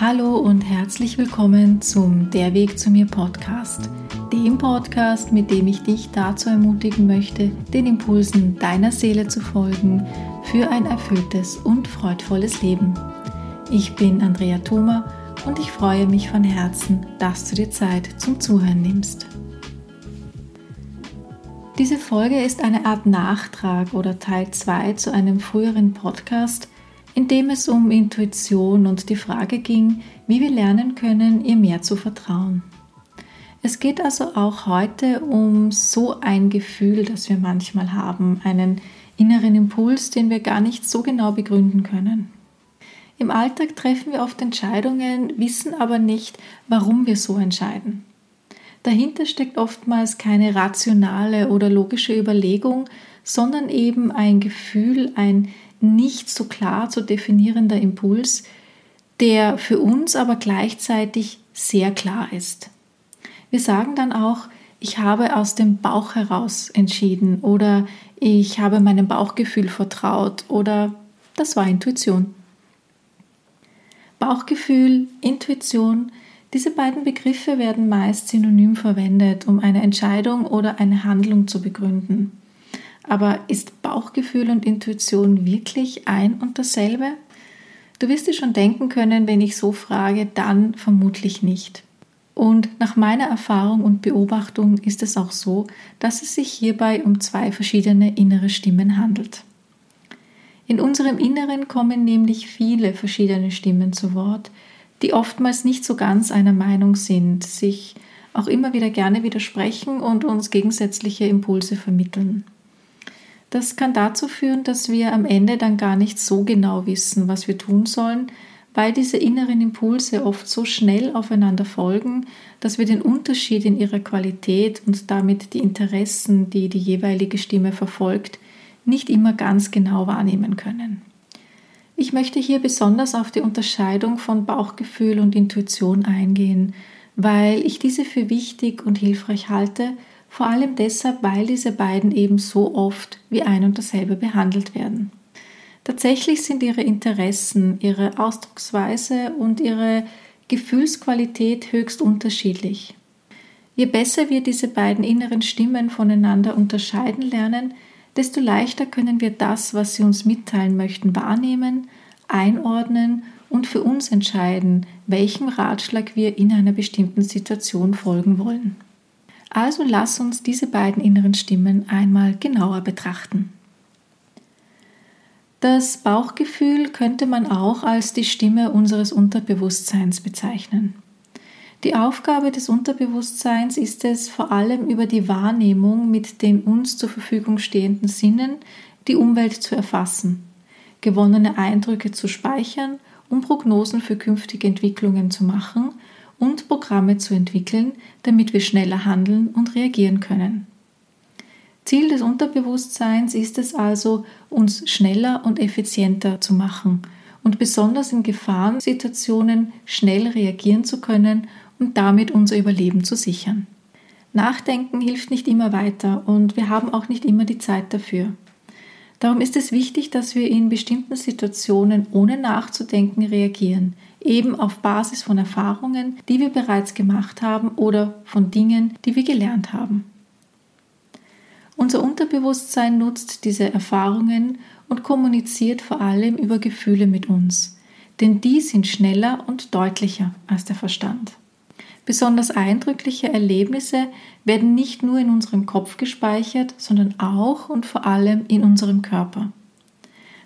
Hallo und herzlich willkommen zum Der Weg zu mir Podcast, dem Podcast, mit dem ich dich dazu ermutigen möchte, den Impulsen deiner Seele zu folgen für ein erfülltes und freudvolles Leben. Ich bin Andrea Thoma und ich freue mich von Herzen, dass du dir Zeit zum Zuhören nimmst. Diese Folge ist eine Art Nachtrag oder Teil 2 zu einem früheren Podcast, in dem es um Intuition und die Frage ging, wie wir lernen können, ihr mehr zu vertrauen. Es geht also auch heute um so ein Gefühl, das wir manchmal haben, einen inneren Impuls, den wir gar nicht so genau begründen können. Im Alltag treffen wir oft Entscheidungen, wissen aber nicht, warum wir so entscheiden. Dahinter steckt oftmals keine rationale oder logische Überlegung, sondern eben ein Gefühl, ein nicht so klar zu definierender Impuls, der für uns aber gleichzeitig sehr klar ist. Wir sagen dann auch, ich habe aus dem Bauch heraus entschieden oder ich habe meinem Bauchgefühl vertraut oder das war Intuition. Bauchgefühl, Intuition, diese beiden Begriffe werden meist synonym verwendet, um eine Entscheidung oder eine Handlung zu begründen. Aber ist Bauchgefühl und Intuition wirklich ein und dasselbe? Du wirst dir schon denken können, wenn ich so frage, dann vermutlich nicht. Und nach meiner Erfahrung und Beobachtung ist es auch so, dass es sich hierbei um zwei verschiedene innere Stimmen handelt. In unserem Inneren kommen nämlich viele verschiedene Stimmen zu Wort, die oftmals nicht so ganz einer Meinung sind, sich auch immer wieder gerne widersprechen und uns gegensätzliche Impulse vermitteln. Das kann dazu führen, dass wir am Ende dann gar nicht so genau wissen, was wir tun sollen, weil diese inneren Impulse oft so schnell aufeinander folgen, dass wir den Unterschied in ihrer Qualität und damit die Interessen, die die jeweilige Stimme verfolgt, nicht immer ganz genau wahrnehmen können. Ich möchte hier besonders auf die Unterscheidung von Bauchgefühl und Intuition eingehen, weil ich diese für wichtig und hilfreich halte, vor allem deshalb, weil diese beiden eben so oft wie ein und dasselbe behandelt werden. Tatsächlich sind ihre Interessen, ihre Ausdrucksweise und ihre Gefühlsqualität höchst unterschiedlich. Je besser wir diese beiden inneren Stimmen voneinander unterscheiden lernen, desto leichter können wir das, was sie uns mitteilen möchten, wahrnehmen, einordnen und für uns entscheiden, welchem Ratschlag wir in einer bestimmten Situation folgen wollen. Also lass uns diese beiden inneren Stimmen einmal genauer betrachten. Das Bauchgefühl könnte man auch als die Stimme unseres Unterbewusstseins bezeichnen. Die Aufgabe des Unterbewusstseins ist es, vor allem über die Wahrnehmung mit den uns zur Verfügung stehenden Sinnen die Umwelt zu erfassen, gewonnene Eindrücke zu speichern, um Prognosen für künftige Entwicklungen zu machen und Programme zu entwickeln, damit wir schneller handeln und reagieren können. Ziel des Unterbewusstseins ist es also, uns schneller und effizienter zu machen und besonders in Gefahrensituationen schnell reagieren zu können und damit unser Überleben zu sichern. Nachdenken hilft nicht immer weiter und wir haben auch nicht immer die Zeit dafür. Darum ist es wichtig, dass wir in bestimmten Situationen ohne nachzudenken reagieren, eben auf Basis von Erfahrungen, die wir bereits gemacht haben oder von Dingen, die wir gelernt haben. Unser Unterbewusstsein nutzt diese Erfahrungen und kommuniziert vor allem über Gefühle mit uns, denn die sind schneller und deutlicher als der Verstand. Besonders eindrückliche Erlebnisse werden nicht nur in unserem Kopf gespeichert, sondern auch und vor allem in unserem Körper.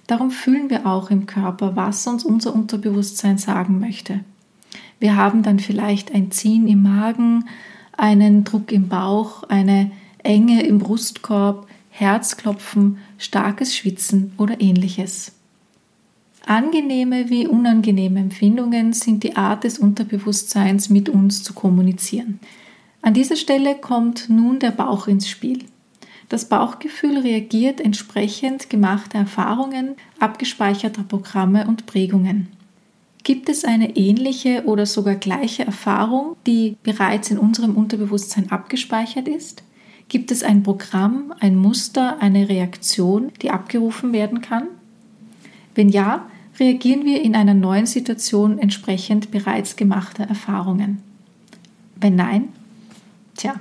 Darum fühlen wir auch im Körper, was uns unser Unterbewusstsein sagen möchte. Wir haben dann vielleicht ein Ziehen im Magen, einen Druck im Bauch, eine Enge im Brustkorb, Herzklopfen, starkes Schwitzen oder ähnliches. Angenehme wie unangenehme Empfindungen sind die Art des Unterbewusstseins mit uns zu kommunizieren. An dieser Stelle kommt nun der Bauch ins Spiel. Das Bauchgefühl reagiert entsprechend gemachter Erfahrungen, abgespeicherter Programme und Prägungen. Gibt es eine ähnliche oder sogar gleiche Erfahrung, die bereits in unserem Unterbewusstsein abgespeichert ist? Gibt es ein Programm, ein Muster, eine Reaktion, die abgerufen werden kann? Wenn ja, reagieren wir in einer neuen Situation entsprechend bereits gemachter Erfahrungen? Wenn nein, tja,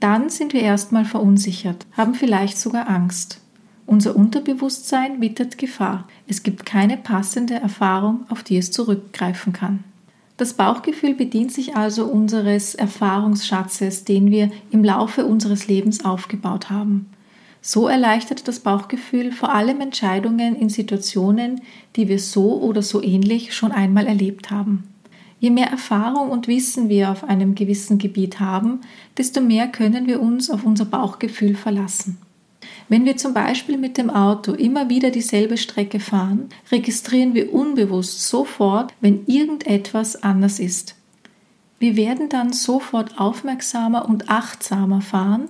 dann sind wir erstmal verunsichert, haben vielleicht sogar Angst. Unser Unterbewusstsein wittert Gefahr. Es gibt keine passende Erfahrung, auf die es zurückgreifen kann. Das Bauchgefühl bedient sich also unseres Erfahrungsschatzes, den wir im Laufe unseres Lebens aufgebaut haben. So erleichtert das Bauchgefühl vor allem Entscheidungen in Situationen, die wir so oder so ähnlich schon einmal erlebt haben. Je mehr Erfahrung und Wissen wir auf einem gewissen Gebiet haben, desto mehr können wir uns auf unser Bauchgefühl verlassen. Wenn wir zum Beispiel mit dem Auto immer wieder dieselbe Strecke fahren, registrieren wir unbewusst sofort, wenn irgendetwas anders ist. Wir werden dann sofort aufmerksamer und achtsamer fahren,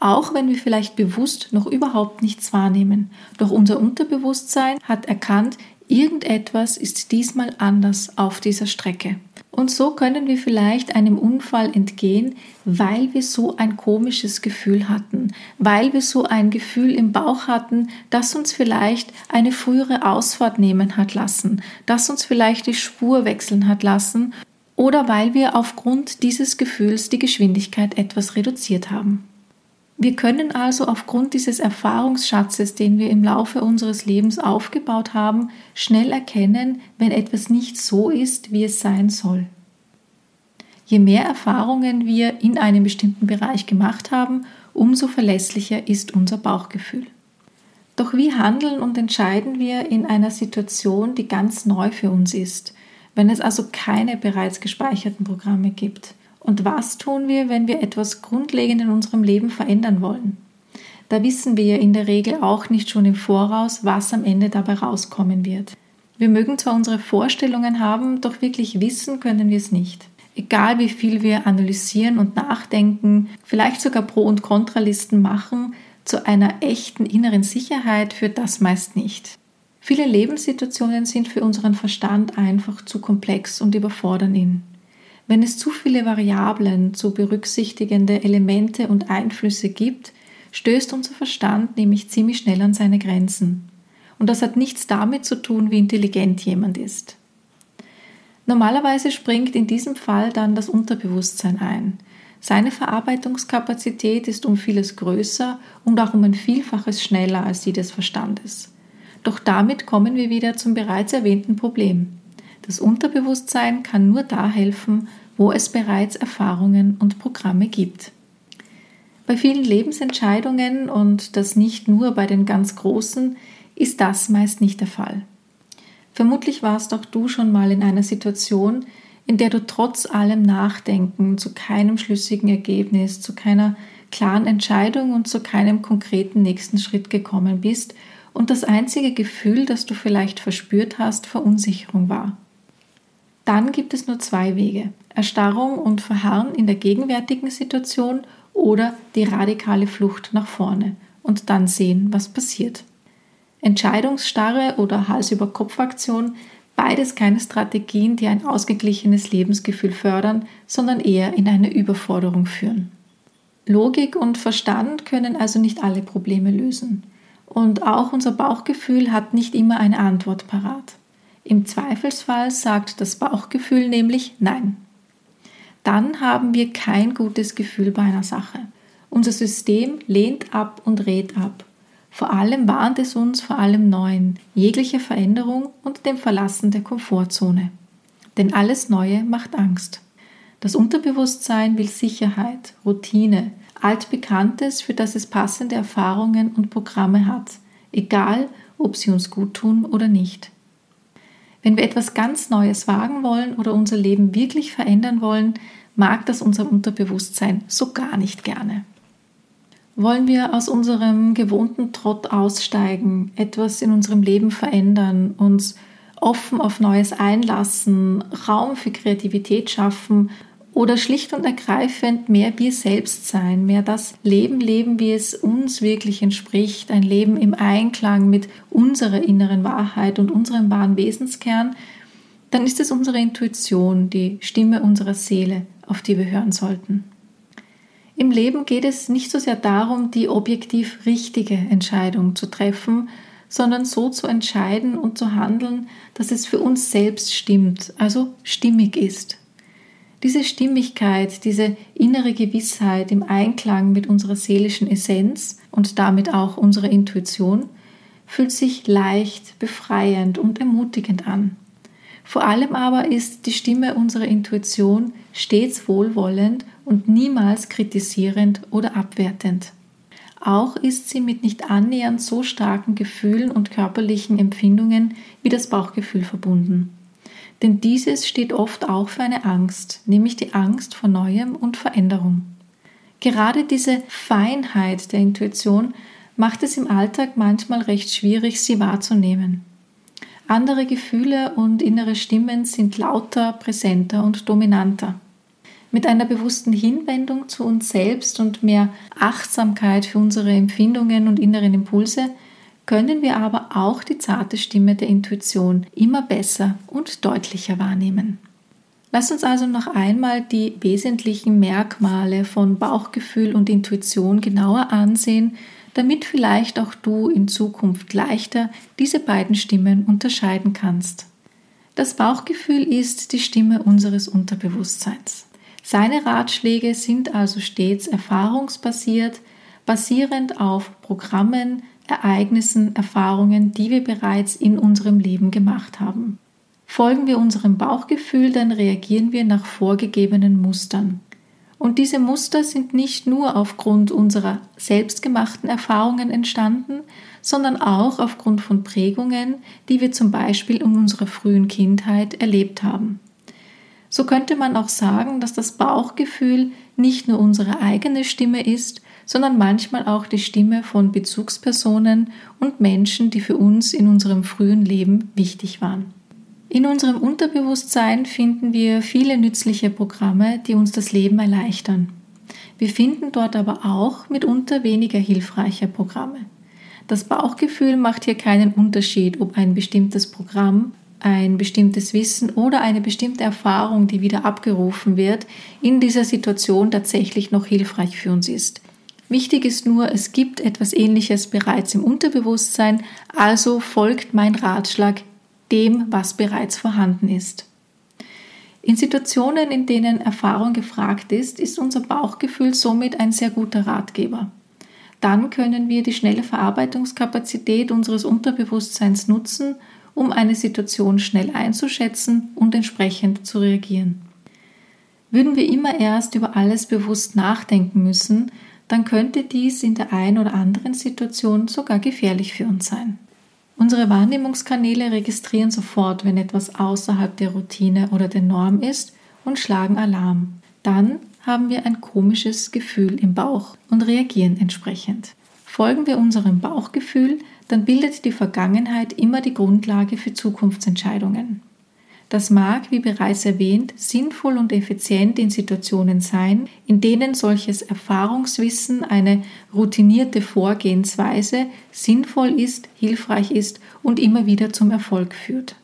auch wenn wir vielleicht bewusst noch überhaupt nichts wahrnehmen. Doch unser Unterbewusstsein hat erkannt, irgendetwas ist diesmal anders auf dieser Strecke. Und so können wir vielleicht einem Unfall entgehen, weil wir so ein komisches Gefühl hatten, weil wir so ein Gefühl im Bauch hatten, das uns vielleicht eine frühere Ausfahrt nehmen hat lassen, das uns vielleicht die Spur wechseln hat lassen oder weil wir aufgrund dieses Gefühls die Geschwindigkeit etwas reduziert haben. Wir können also aufgrund dieses Erfahrungsschatzes, den wir im Laufe unseres Lebens aufgebaut haben, schnell erkennen, wenn etwas nicht so ist, wie es sein soll. Je mehr Erfahrungen wir in einem bestimmten Bereich gemacht haben, umso verlässlicher ist unser Bauchgefühl. Doch wie handeln und entscheiden wir in einer Situation, die ganz neu für uns ist, wenn es also keine bereits gespeicherten Programme gibt? Und was tun wir, wenn wir etwas grundlegend in unserem Leben verändern wollen? Da wissen wir ja in der Regel auch nicht schon im Voraus, was am Ende dabei rauskommen wird. Wir mögen zwar unsere Vorstellungen haben, doch wirklich wissen können wir es nicht. Egal wie viel wir analysieren und nachdenken, vielleicht sogar Pro- und Kontralisten machen, zu einer echten inneren Sicherheit führt das meist nicht. Viele Lebenssituationen sind für unseren Verstand einfach zu komplex und überfordern ihn. Wenn es zu viele Variablen, zu berücksichtigende Elemente und Einflüsse gibt, stößt unser Verstand nämlich ziemlich schnell an seine Grenzen. Und das hat nichts damit zu tun, wie intelligent jemand ist. Normalerweise springt in diesem Fall dann das Unterbewusstsein ein. Seine Verarbeitungskapazität ist um vieles größer und auch um ein Vielfaches schneller als die des Verstandes. Doch damit kommen wir wieder zum bereits erwähnten Problem. Das Unterbewusstsein kann nur da helfen, wo es bereits Erfahrungen und Programme gibt. Bei vielen Lebensentscheidungen und das nicht nur bei den ganz großen ist das meist nicht der Fall. Vermutlich warst auch du schon mal in einer Situation, in der du trotz allem Nachdenken zu keinem schlüssigen Ergebnis, zu keiner klaren Entscheidung und zu keinem konkreten nächsten Schritt gekommen bist und das einzige Gefühl, das du vielleicht verspürt hast, Verunsicherung war. Dann gibt es nur zwei Wege. Erstarrung und Verharren in der gegenwärtigen Situation oder die radikale Flucht nach vorne und dann sehen, was passiert. Entscheidungsstarre oder Hals-über-Kopf-Aktion, beides keine Strategien, die ein ausgeglichenes Lebensgefühl fördern, sondern eher in eine Überforderung führen. Logik und Verstand können also nicht alle Probleme lösen. Und auch unser Bauchgefühl hat nicht immer eine Antwort parat. Im Zweifelsfall sagt das Bauchgefühl nämlich Nein. Dann haben wir kein gutes Gefühl bei einer Sache. Unser System lehnt ab und rät ab. Vor allem warnt es uns vor allem Neuen, jeglicher Veränderung und dem Verlassen der Komfortzone. Denn alles Neue macht Angst. Das Unterbewusstsein will Sicherheit, Routine, altbekanntes, für das es passende Erfahrungen und Programme hat, egal ob sie uns gut tun oder nicht. Wenn wir etwas ganz Neues wagen wollen oder unser Leben wirklich verändern wollen, mag das unser Unterbewusstsein so gar nicht gerne. Wollen wir aus unserem gewohnten Trott aussteigen, etwas in unserem Leben verändern, uns offen auf Neues einlassen, Raum für Kreativität schaffen oder schlicht und ergreifend mehr wir selbst sein, mehr das Leben leben, wie es uns wirklich entspricht, ein Leben im Einklang mit unserer inneren Wahrheit und unserem wahren Wesenskern, dann ist es unsere Intuition, die Stimme unserer Seele, auf die wir hören sollten. Im Leben geht es nicht so sehr darum, die objektiv richtige Entscheidung zu treffen, sondern so zu entscheiden und zu handeln, dass es für uns selbst stimmt, also stimmig ist. Diese Stimmigkeit, diese innere Gewissheit im Einklang mit unserer seelischen Essenz und damit auch unserer Intuition fühlt sich leicht, befreiend und ermutigend an. Vor allem aber ist die Stimme unserer Intuition stets wohlwollend und niemals kritisierend oder abwertend. Auch ist sie mit nicht annähernd so starken Gefühlen und körperlichen Empfindungen wie das Bauchgefühl verbunden. Denn dieses steht oft auch für eine Angst, nämlich die Angst vor Neuem und Veränderung. Gerade diese Feinheit der Intuition macht es im Alltag manchmal recht schwierig, sie wahrzunehmen. Andere Gefühle und innere Stimmen sind lauter, präsenter und dominanter. Mit einer bewussten Hinwendung zu uns selbst und mehr Achtsamkeit für unsere Empfindungen und inneren Impulse können wir aber auch die zarte Stimme der Intuition immer besser und deutlicher wahrnehmen. Lass uns also noch einmal die wesentlichen Merkmale von Bauchgefühl und Intuition genauer ansehen, damit vielleicht auch du in Zukunft leichter diese beiden Stimmen unterscheiden kannst. Das Bauchgefühl ist die Stimme unseres Unterbewusstseins. Seine Ratschläge sind also stets erfahrungsbasiert, basierend auf Programmen, Ereignissen, Erfahrungen, die wir bereits in unserem Leben gemacht haben. Folgen wir unserem Bauchgefühl, dann reagieren wir nach vorgegebenen Mustern. Und diese Muster sind nicht nur aufgrund unserer selbstgemachten Erfahrungen entstanden, sondern auch aufgrund von Prägungen, die wir zum Beispiel in unserer frühen Kindheit erlebt haben. So könnte man auch sagen, dass das Bauchgefühl nicht nur unsere eigene Stimme ist, sondern manchmal auch die Stimme von Bezugspersonen und Menschen, die für uns in unserem frühen Leben wichtig waren. In unserem Unterbewusstsein finden wir viele nützliche Programme, die uns das Leben erleichtern. Wir finden dort aber auch mitunter weniger hilfreiche Programme. Das Bauchgefühl macht hier keinen Unterschied, ob ein bestimmtes Programm, ein bestimmtes Wissen oder eine bestimmte Erfahrung, die wieder abgerufen wird, in dieser Situation tatsächlich noch hilfreich für uns ist. Wichtig ist nur, es gibt etwas Ähnliches bereits im Unterbewusstsein, also folgt mein Ratschlag dem, was bereits vorhanden ist. In Situationen, in denen Erfahrung gefragt ist, ist unser Bauchgefühl somit ein sehr guter Ratgeber. Dann können wir die schnelle Verarbeitungskapazität unseres Unterbewusstseins nutzen, um eine Situation schnell einzuschätzen und entsprechend zu reagieren. Würden wir immer erst über alles bewusst nachdenken müssen, dann könnte dies in der einen oder anderen Situation sogar gefährlich für uns sein. Unsere Wahrnehmungskanäle registrieren sofort, wenn etwas außerhalb der Routine oder der Norm ist und schlagen Alarm. Dann haben wir ein komisches Gefühl im Bauch und reagieren entsprechend. Folgen wir unserem Bauchgefühl, dann bildet die Vergangenheit immer die Grundlage für Zukunftsentscheidungen. Das mag, wie bereits erwähnt, sinnvoll und effizient in Situationen sein, in denen solches Erfahrungswissen, eine routinierte Vorgehensweise sinnvoll ist, hilfreich ist und immer wieder zum Erfolg führt.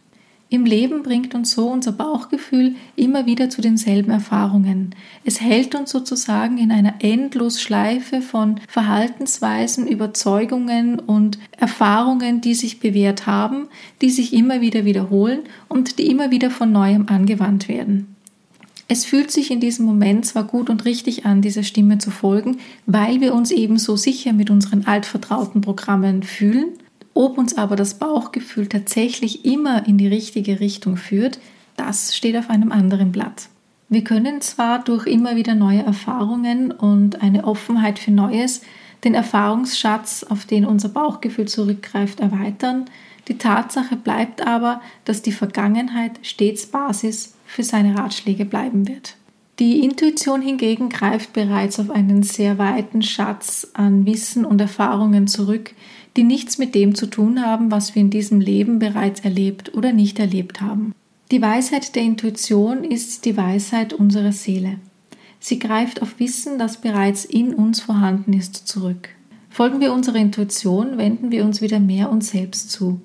Im Leben bringt uns so unser Bauchgefühl immer wieder zu denselben Erfahrungen. Es hält uns sozusagen in einer Endlosschleife von Verhaltensweisen, Überzeugungen und Erfahrungen, die sich bewährt haben, die sich immer wieder wiederholen und die immer wieder von neuem angewandt werden. Es fühlt sich in diesem Moment zwar gut und richtig an, dieser Stimme zu folgen, weil wir uns eben so sicher mit unseren altvertrauten Programmen fühlen, ob uns aber das Bauchgefühl tatsächlich immer in die richtige Richtung führt, das steht auf einem anderen Blatt. Wir können zwar durch immer wieder neue Erfahrungen und eine Offenheit für Neues den Erfahrungsschatz, auf den unser Bauchgefühl zurückgreift, erweitern, die Tatsache bleibt aber, dass die Vergangenheit stets Basis für seine Ratschläge bleiben wird. Die Intuition hingegen greift bereits auf einen sehr weiten Schatz an Wissen und Erfahrungen zurück, die nichts mit dem zu tun haben, was wir in diesem Leben bereits erlebt oder nicht erlebt haben. Die Weisheit der Intuition ist die Weisheit unserer Seele. Sie greift auf Wissen, das bereits in uns vorhanden ist, zurück. Folgen wir unserer Intuition, wenden wir uns wieder mehr uns selbst zu.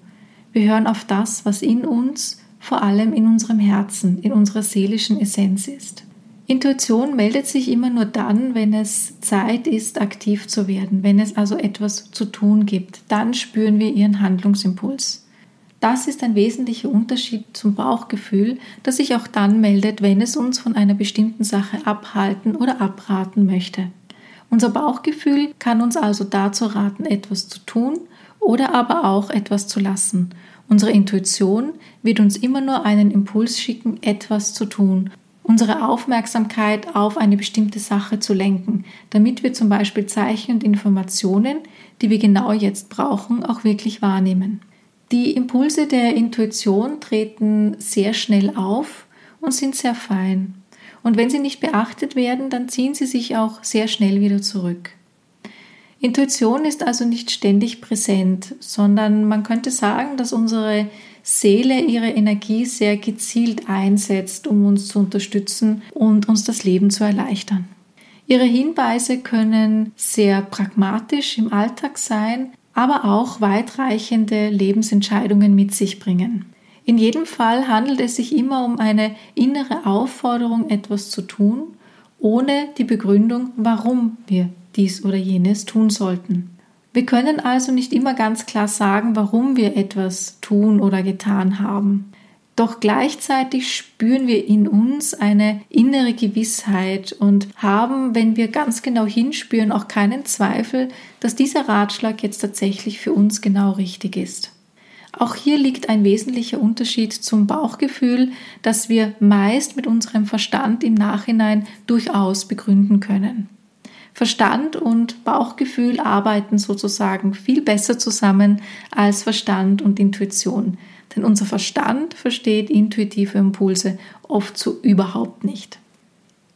Wir hören auf das, was in uns, vor allem in unserem Herzen, in unserer seelischen Essenz ist. Intuition meldet sich immer nur dann, wenn es Zeit ist, aktiv zu werden, wenn es also etwas zu tun gibt. Dann spüren wir ihren Handlungsimpuls. Das ist ein wesentlicher Unterschied zum Bauchgefühl, das sich auch dann meldet, wenn es uns von einer bestimmten Sache abhalten oder abraten möchte. Unser Bauchgefühl kann uns also dazu raten, etwas zu tun oder aber auch etwas zu lassen. Unsere Intuition wird uns immer nur einen Impuls schicken, etwas zu tun unsere Aufmerksamkeit auf eine bestimmte Sache zu lenken, damit wir zum Beispiel Zeichen und Informationen, die wir genau jetzt brauchen, auch wirklich wahrnehmen. Die Impulse der Intuition treten sehr schnell auf und sind sehr fein. Und wenn sie nicht beachtet werden, dann ziehen sie sich auch sehr schnell wieder zurück. Intuition ist also nicht ständig präsent, sondern man könnte sagen, dass unsere Seele ihre Energie sehr gezielt einsetzt, um uns zu unterstützen und uns das Leben zu erleichtern. Ihre Hinweise können sehr pragmatisch im Alltag sein, aber auch weitreichende Lebensentscheidungen mit sich bringen. In jedem Fall handelt es sich immer um eine innere Aufforderung, etwas zu tun, ohne die Begründung, warum wir dies oder jenes tun sollten. Wir können also nicht immer ganz klar sagen, warum wir etwas tun oder getan haben. Doch gleichzeitig spüren wir in uns eine innere Gewissheit und haben, wenn wir ganz genau hinspüren, auch keinen Zweifel, dass dieser Ratschlag jetzt tatsächlich für uns genau richtig ist. Auch hier liegt ein wesentlicher Unterschied zum Bauchgefühl, das wir meist mit unserem Verstand im Nachhinein durchaus begründen können. Verstand und Bauchgefühl arbeiten sozusagen viel besser zusammen als Verstand und Intuition. Denn unser Verstand versteht intuitive Impulse oft so überhaupt nicht.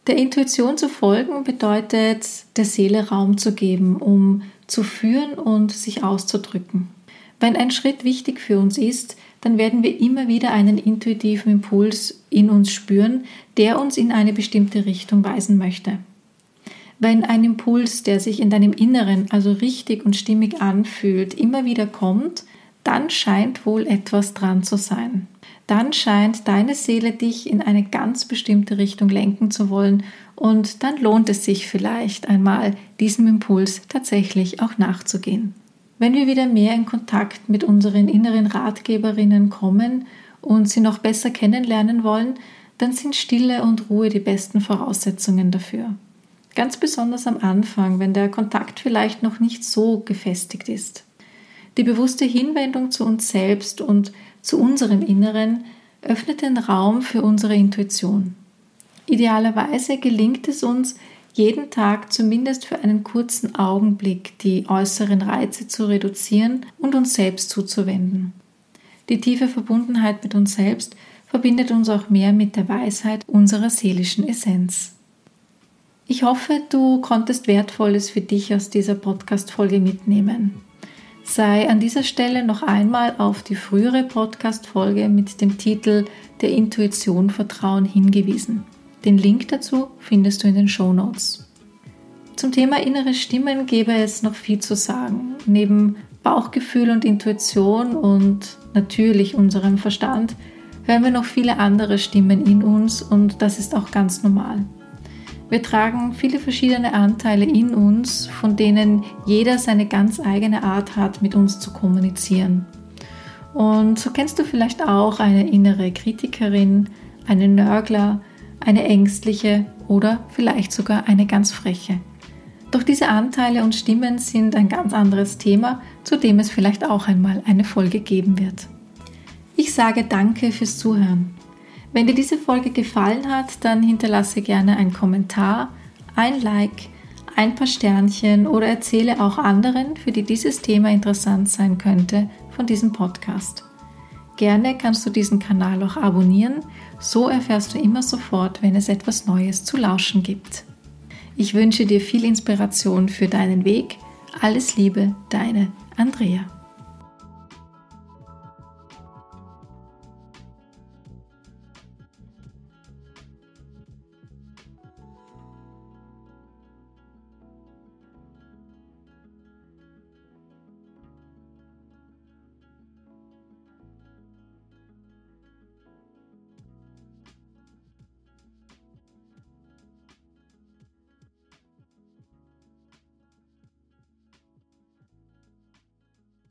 Der Intuition zu folgen bedeutet, der Seele Raum zu geben, um zu führen und sich auszudrücken. Wenn ein Schritt wichtig für uns ist, dann werden wir immer wieder einen intuitiven Impuls in uns spüren, der uns in eine bestimmte Richtung weisen möchte. Wenn ein Impuls, der sich in deinem Inneren also richtig und stimmig anfühlt, immer wieder kommt, dann scheint wohl etwas dran zu sein. Dann scheint deine Seele dich in eine ganz bestimmte Richtung lenken zu wollen und dann lohnt es sich vielleicht einmal, diesem Impuls tatsächlich auch nachzugehen. Wenn wir wieder mehr in Kontakt mit unseren inneren Ratgeberinnen kommen und sie noch besser kennenlernen wollen, dann sind Stille und Ruhe die besten Voraussetzungen dafür. Ganz besonders am Anfang, wenn der Kontakt vielleicht noch nicht so gefestigt ist. Die bewusste Hinwendung zu uns selbst und zu unserem Inneren öffnet den Raum für unsere Intuition. Idealerweise gelingt es uns, jeden Tag zumindest für einen kurzen Augenblick die äußeren Reize zu reduzieren und uns selbst zuzuwenden. Die tiefe Verbundenheit mit uns selbst verbindet uns auch mehr mit der Weisheit unserer seelischen Essenz. Ich hoffe, du konntest Wertvolles für dich aus dieser Podcast-Folge mitnehmen. Sei an dieser Stelle noch einmal auf die frühere Podcast-Folge mit dem Titel Der Intuition Vertrauen hingewiesen. Den Link dazu findest du in den Show Notes. Zum Thema innere Stimmen gäbe es noch viel zu sagen. Neben Bauchgefühl und Intuition und natürlich unserem Verstand hören wir noch viele andere Stimmen in uns und das ist auch ganz normal. Wir tragen viele verschiedene Anteile in uns, von denen jeder seine ganz eigene Art hat, mit uns zu kommunizieren. Und so kennst du vielleicht auch eine innere Kritikerin, einen Nörgler, eine ängstliche oder vielleicht sogar eine ganz freche. Doch diese Anteile und Stimmen sind ein ganz anderes Thema, zu dem es vielleicht auch einmal eine Folge geben wird. Ich sage danke fürs Zuhören. Wenn dir diese Folge gefallen hat, dann hinterlasse gerne einen Kommentar, ein Like, ein paar Sternchen oder erzähle auch anderen, für die dieses Thema interessant sein könnte, von diesem Podcast. Gerne kannst du diesen Kanal auch abonnieren, so erfährst du immer sofort, wenn es etwas Neues zu lauschen gibt. Ich wünsche dir viel Inspiration für deinen Weg. Alles Liebe, deine Andrea.